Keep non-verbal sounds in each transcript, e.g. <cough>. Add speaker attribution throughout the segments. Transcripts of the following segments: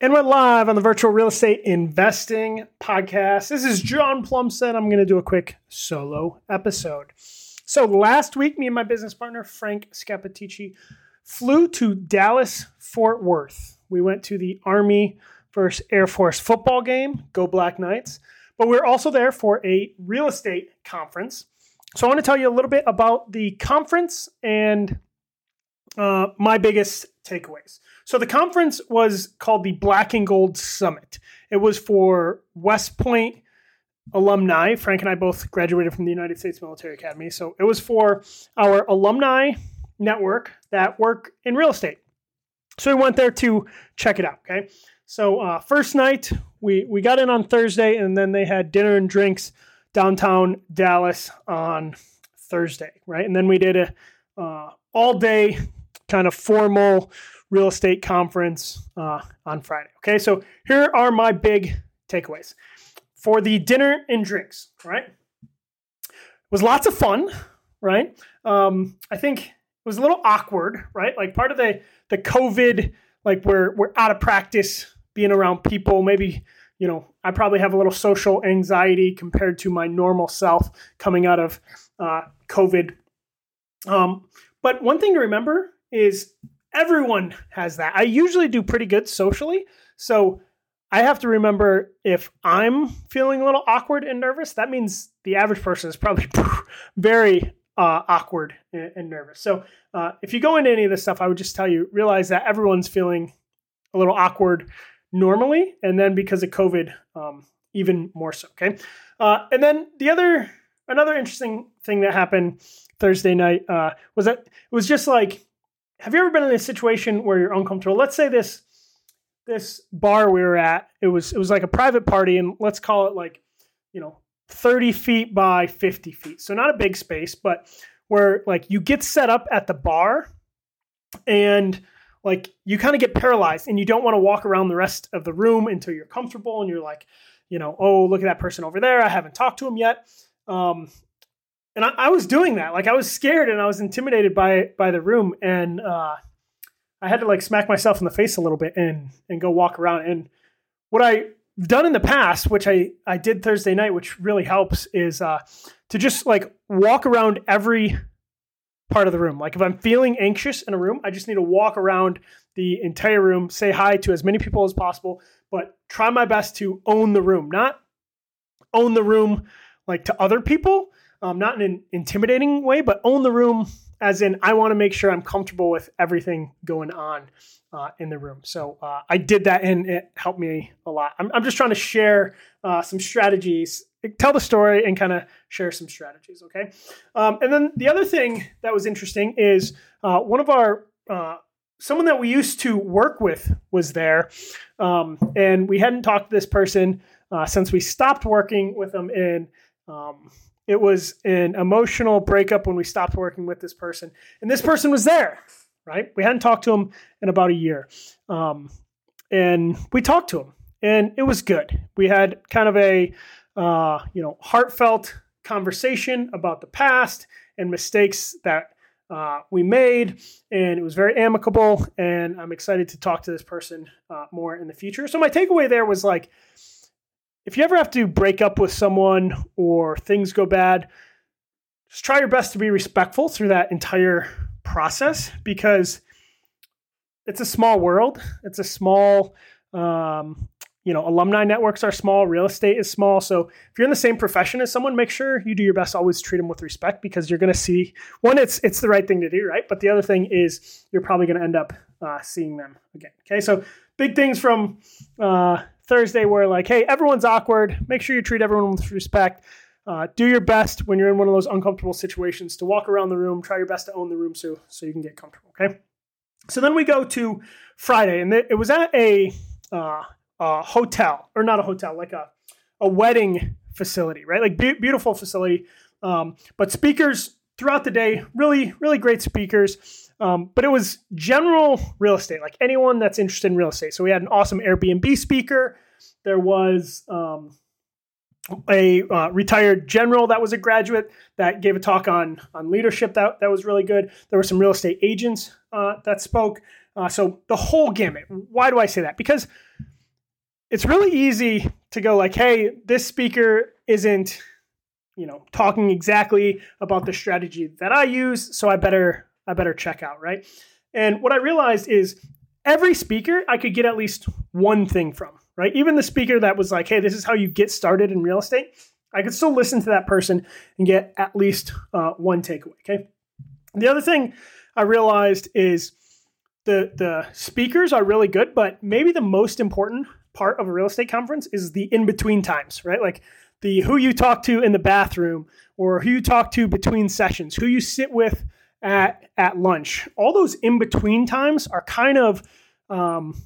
Speaker 1: And we're live on the Virtual Real Estate Investing Podcast. This is John Plumstead. I'm going to do a quick solo episode. So, last week, me and my business partner, Frank Scapitici, flew to Dallas, Fort Worth. We went to the Army versus Air Force football game, Go Black Knights. But we we're also there for a real estate conference. So, I want to tell you a little bit about the conference and uh, my biggest takeaways. So the conference was called the Black and Gold Summit. It was for West Point alumni. Frank and I both graduated from the United States Military Academy. So it was for our alumni network that work in real estate. So we went there to check it out. Okay. So uh, first night we we got in on Thursday, and then they had dinner and drinks downtown Dallas on Thursday, right? And then we did a uh, all day kind of formal real estate conference uh, on Friday. Okay, so here are my big takeaways for the dinner and drinks. Right, it was lots of fun. Right, um, I think it was a little awkward. Right, like part of the the COVID, like we're we're out of practice being around people. Maybe you know I probably have a little social anxiety compared to my normal self coming out of uh, COVID. Um, but one thing to remember is everyone has that. I usually do pretty good socially. So I have to remember if I'm feeling a little awkward and nervous, that means the average person is probably <laughs> very uh, awkward and, nervous. So uh, if you go into any of this stuff, I would just tell you realize that everyone's feeling a little awkward normally, and then because of COVID, um, even more so. Okay, uh, and then the other another interesting thing that happened Thursday night uh, was that it was just like have you ever been in a situation where you're uncomfortable? Let's say this this bar we were at, it was it was like a private party, and let's call it like, you know, 30 feet by 50 feet. So not a big space, but where like you get set up at the bar and like you kind of get paralyzed and you don't want to walk around the rest of the room until you're comfortable and you're like, you know, oh, look at that person over there. I haven't talked to him yet. Um, and I, I, was doing that. Like I was scared and I was intimidated by by the room, and uh, I had to like smack myself in the face a little bit and and go walk around. And what I've done in the past, which I I did Thursday night, which really helps, is uh, to just like walk around every part of the room. Like if I'm feeling anxious in a room, I just need to walk around the entire room, say hi to as many people as possible, but try my best to own the room, not own the room like to other people, um, not in an intimidating way, but own the room as in I want to make sure I'm comfortable with everything going on uh, in the room. So uh, I did that and it helped me a lot. I'm, I'm just trying to share uh, some strategies, tell the story and kind of share some strategies. Okay. Um, and then the other thing that was interesting is uh, one of our, uh, someone that we used to work with was there. Um, and we hadn't talked to this person uh, since we stopped working with them in um, it was an emotional breakup when we stopped working with this person, and this person was there. Right, we hadn't talked to him in about a year, um, and we talked to him, and it was good. We had kind of a uh, you know heartfelt conversation about the past and mistakes that uh, we made, and it was very amicable. And I'm excited to talk to this person uh, more in the future. So my takeaway there was like if you ever have to break up with someone or things go bad, just try your best to be respectful through that entire process because it's a small world. It's a small, um, you know, alumni networks are small, real estate is small. So if you're in the same profession as someone, make sure you do your best. Always treat them with respect because you're going to see one, it's it's the right thing to do, right? But the other thing is you're probably going to end up uh, seeing them again. Okay, so big things from uh, Thursday where like, hey, everyone's awkward. Make sure you treat everyone with respect. Uh, do your best when you're in one of those uncomfortable situations to walk around the room. Try your best to own the room so so you can get comfortable. Okay. So then we go to Friday, and it was at a, uh, hotel or not a hotel, like a a wedding facility, right? Like be- beautiful facility, um, but speakers throughout the day, really really great speakers. Um, but it was general real estate, like anyone that's interested in real estate. So we had an awesome Airbnb speaker. There was um, a uh, retired general that was a graduate that gave a talk on on leadership that, that was really good. There were some real estate agents uh, that spoke. Uh, so the whole gamut. Why do I say that? Because it's really easy to go like, hey, this speaker isn't, you know, talking exactly about the strategy that I use, so I better I better check out, right? And what I realized is every speaker I could get at least one thing from, right? Even the speaker that was like, hey, this is how you get started in real estate, I could still listen to that person and get at least uh, one takeaway, okay? The other thing I realized is the the speakers are really good, but maybe the most important part of a real estate conference is the in between times, right? Like the who you talk to in the bathroom or who you talk to between sessions, who you sit with at at lunch. All those in between times are kind of um,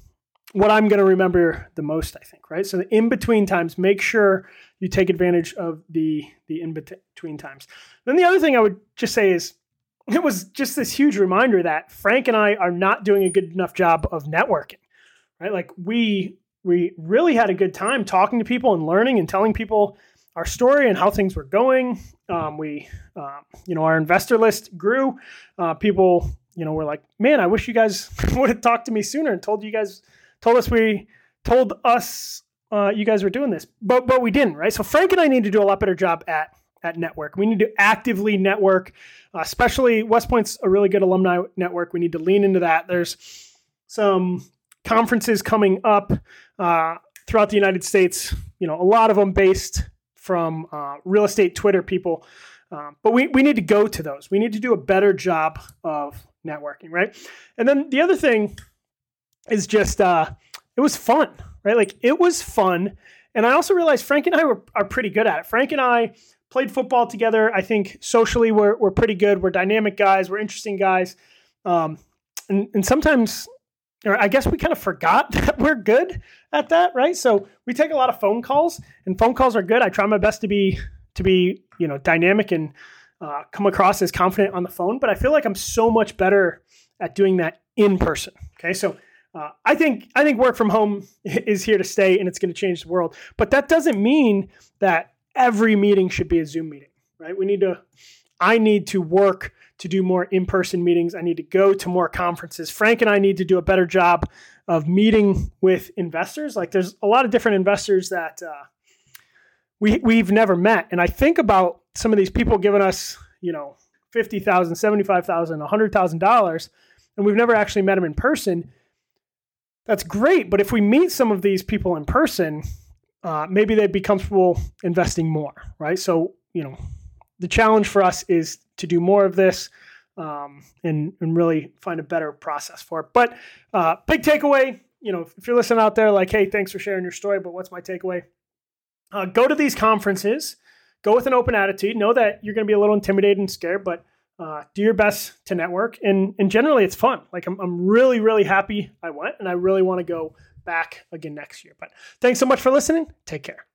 Speaker 1: what I'm going to remember the most, I think, right? So the in between times, make sure you take advantage of the the in between times. Then the other thing I would just say is it was just this huge reminder that Frank and I are not doing a good enough job of networking, right? Like we we really had a good time talking to people and learning and telling people our story and how things were going. Um, we, uh, you know, our investor list grew. Uh, people, you know, were like, "Man, I wish you guys <laughs> would have talked to me sooner and told you guys, told us we, told us uh, you guys were doing this." But but we didn't, right? So Frank and I need to do a lot better job at at network. We need to actively network, uh, especially West Point's a really good alumni network. We need to lean into that. There's some conferences coming up uh, throughout the United States. You know, a lot of them based from uh, real estate Twitter people. Um, but we, we need to go to those. We need to do a better job of networking, right? And then the other thing is just uh, it was fun, right? Like it was fun. And I also realized Frank and I were, are pretty good at it. Frank and I played football together. I think socially we're, we're pretty good. We're dynamic guys. We're interesting guys. Um, and, and sometimes, or I guess we kind of forgot <laughs> that we're good at that, right? So we take a lot of phone calls, and phone calls are good. I try my best to be to be you know dynamic and uh, come across as confident on the phone, but I feel like I'm so much better at doing that in person. Okay, so. Uh, I think I think work from home <laughs> is here to stay and it's going to change the world. But that doesn't mean that every meeting should be a Zoom meeting, right? We need to, I need to work to do more in person meetings. I need to go to more conferences. Frank and I need to do a better job of meeting with investors. Like there's a lot of different investors that uh, we, we've never met. And I think about some of these people giving us, you know, $50,000, $75,000, $100,000, and we've never actually met them in person. That's great. But if we meet some of these people in person, uh, maybe they'd be comfortable investing more, right? So, you know, the challenge for us is to do more of this um, and, and really find a better process for it. But uh, big takeaway, you know, if you're listening out there, like, hey, thanks for sharing your story, but what's my takeaway? Uh, go to these conferences, go with an open attitude. Know that you're going to be a little intimidated and scared, but uh, do your best to network. And, and generally, it's fun. Like, I'm, I'm really, really happy I went, and I really want to go back again next year. But thanks so much for listening. Take care.